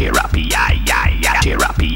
therapy, yeah, yeah, yeah, therapy,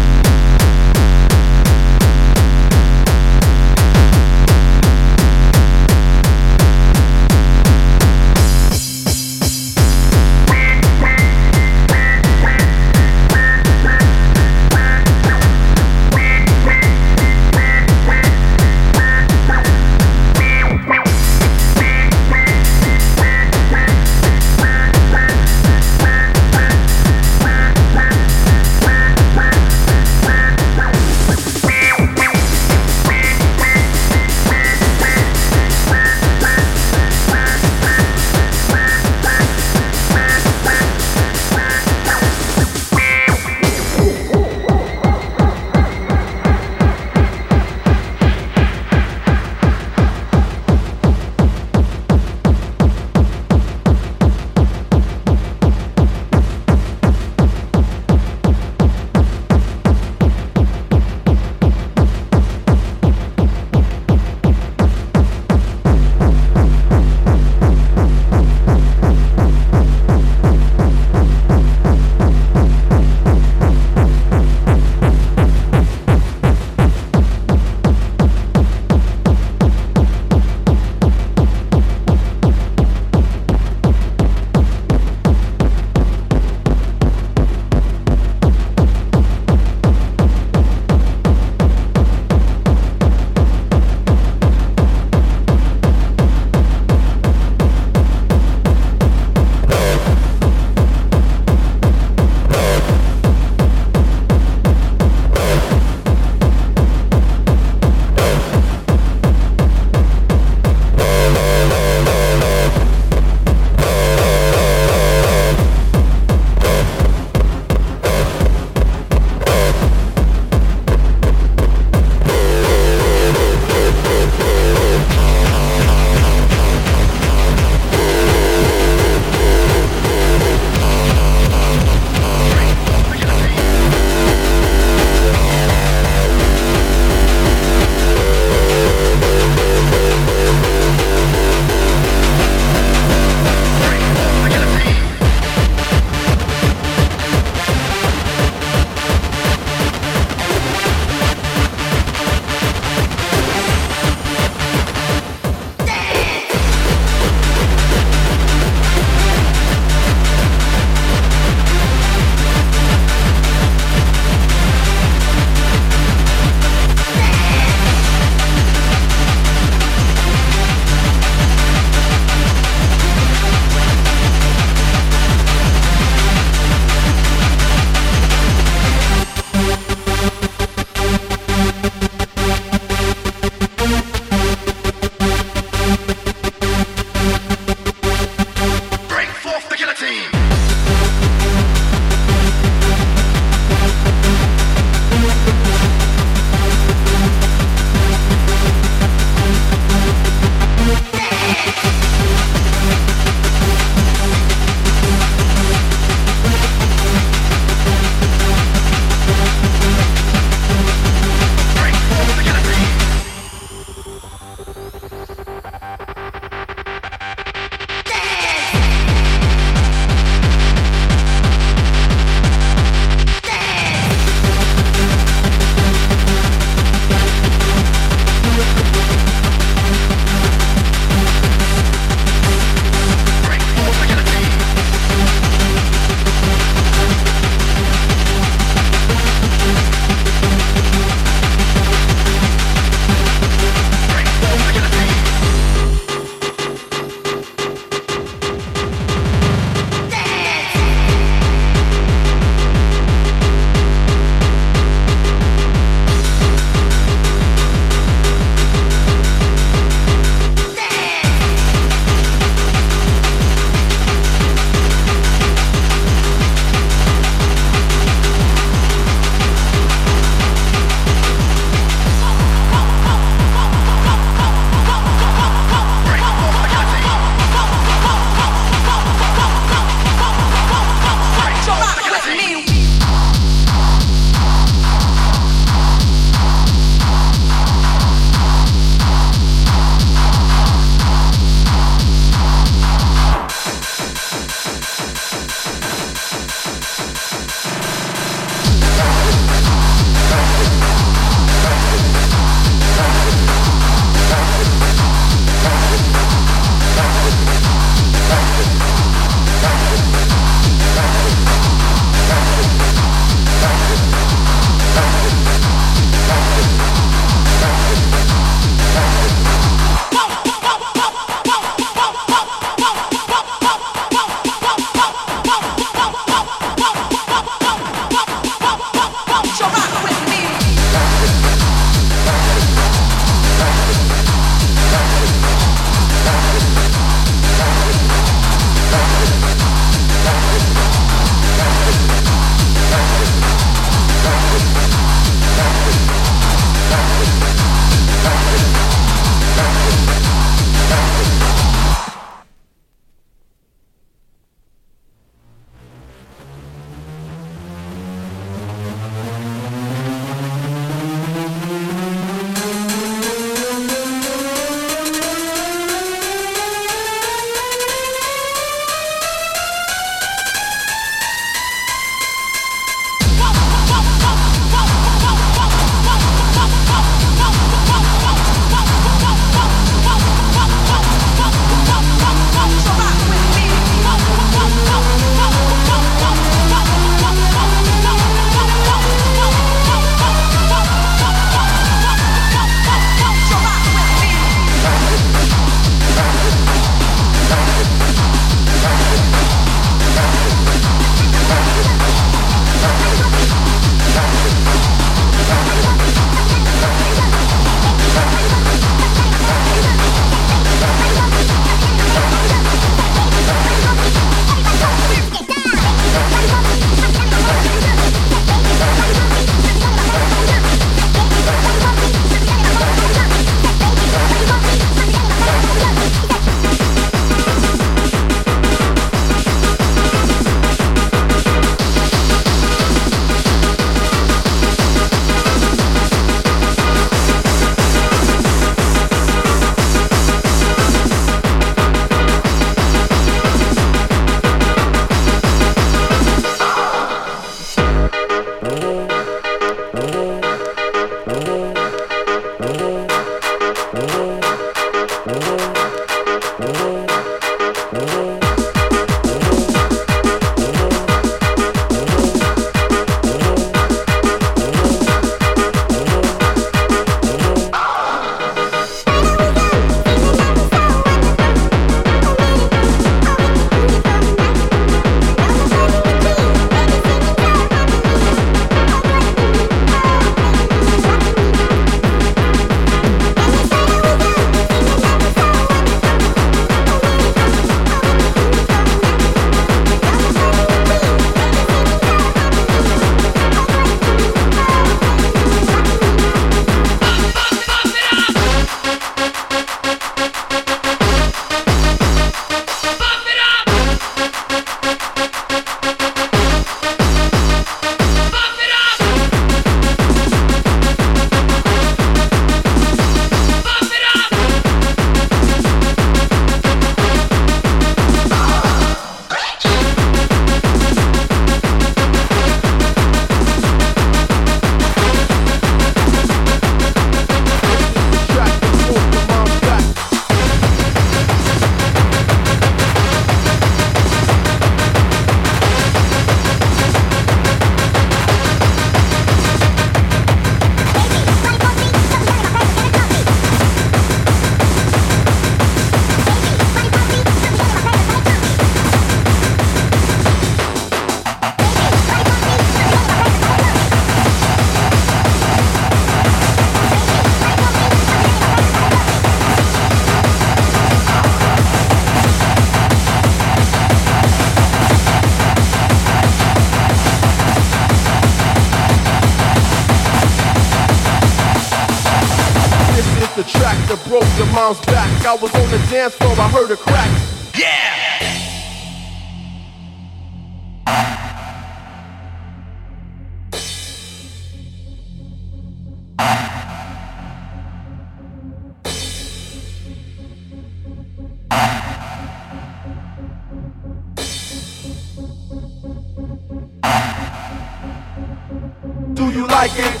like it?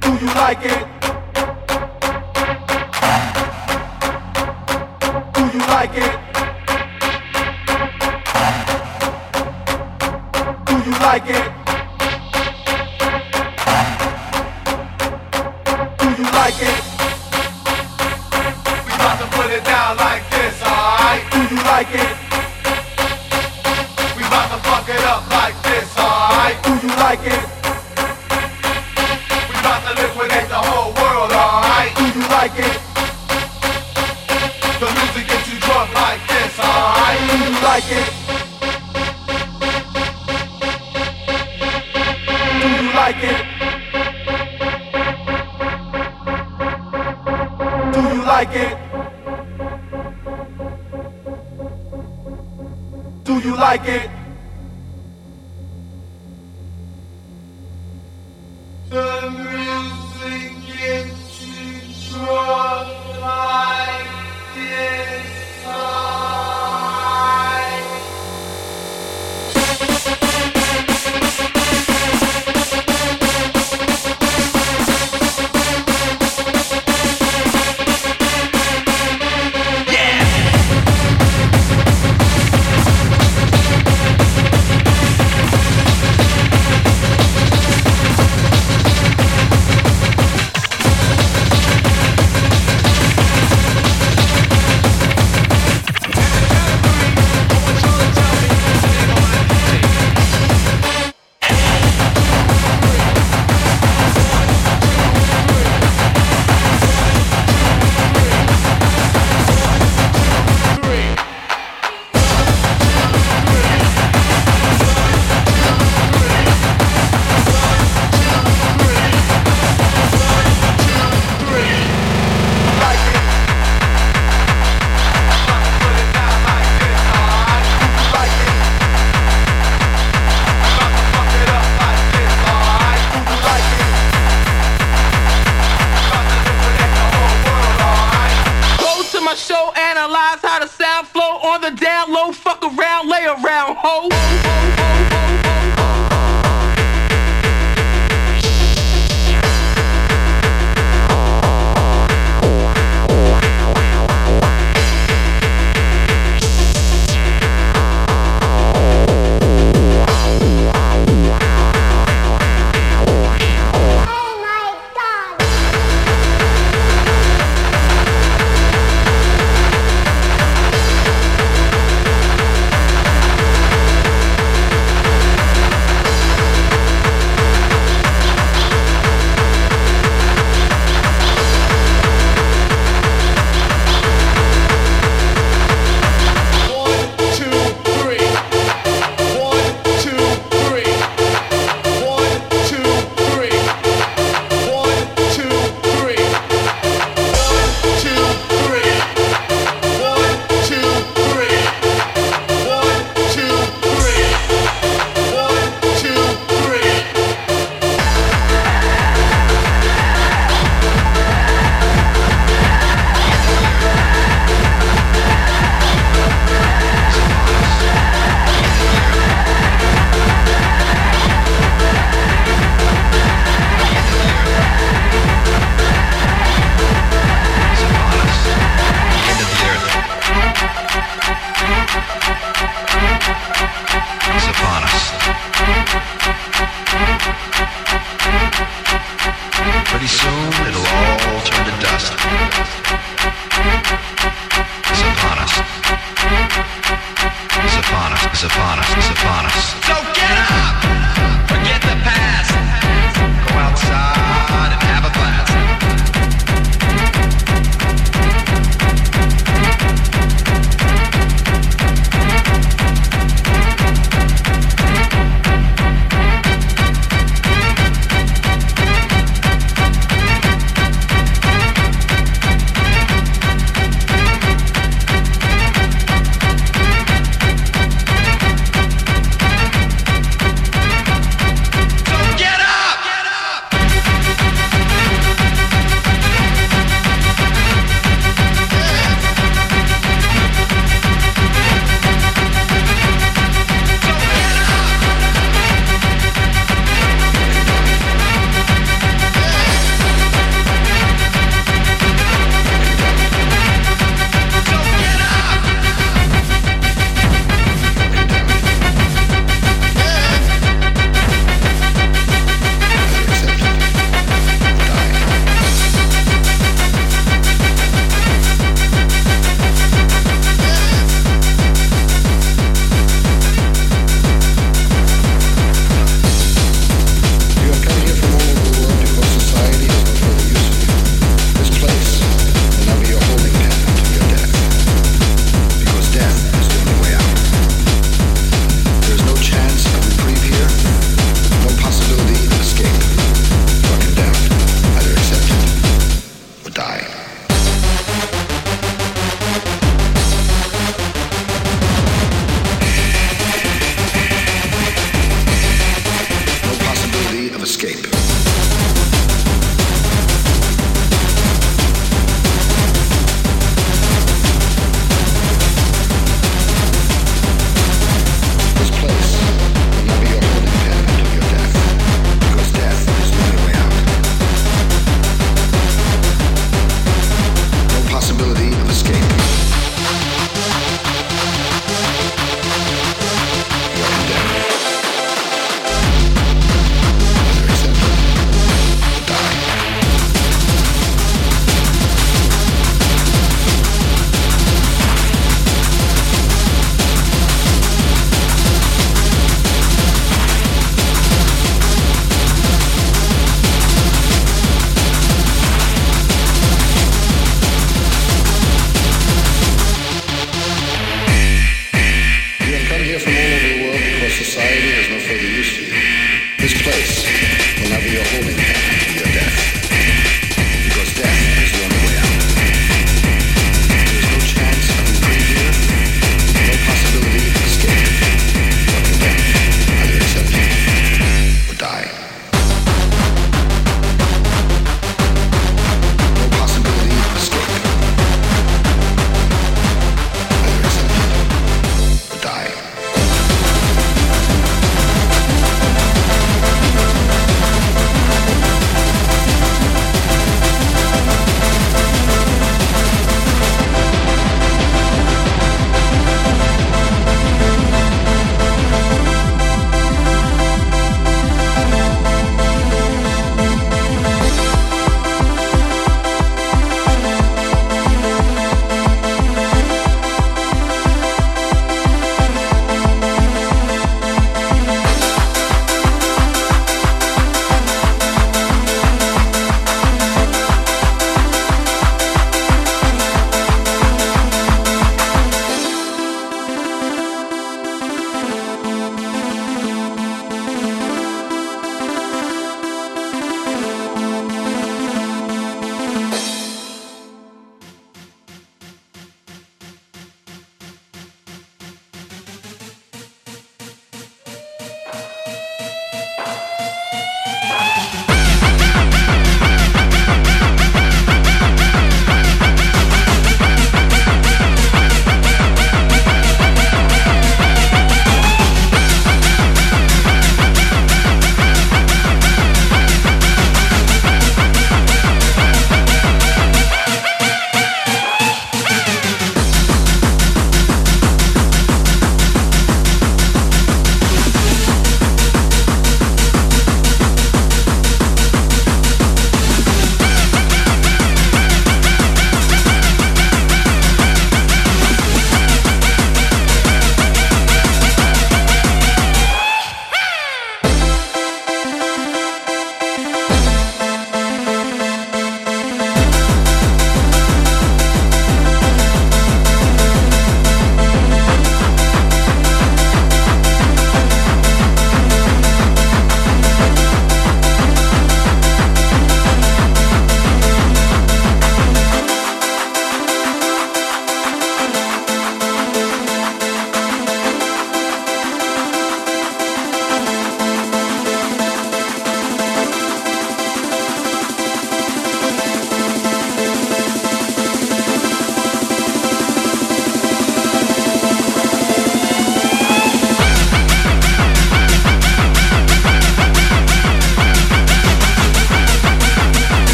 Do you like it?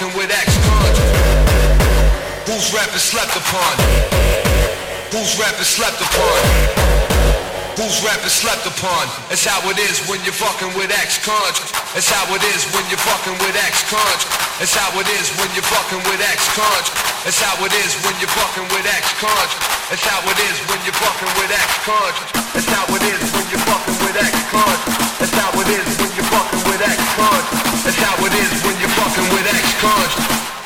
Fucking with ex-cons. Whose rapping slept upon? Whose rapping slept upon? Whose rapping slept upon? That's how it is when you're fucking with ex-cons. That's how it is when you're fucking with ex-cons. That's how it is when you're fucking with ex-cons. That's how it is when you're fucking with ex-cons. That's how it is when you're fucking with ex-cons. That's how it is when you're fucking with ex-cons. That's how it is when you're fucking with ex-cons. That's how it is when you're fucking with ex-cons.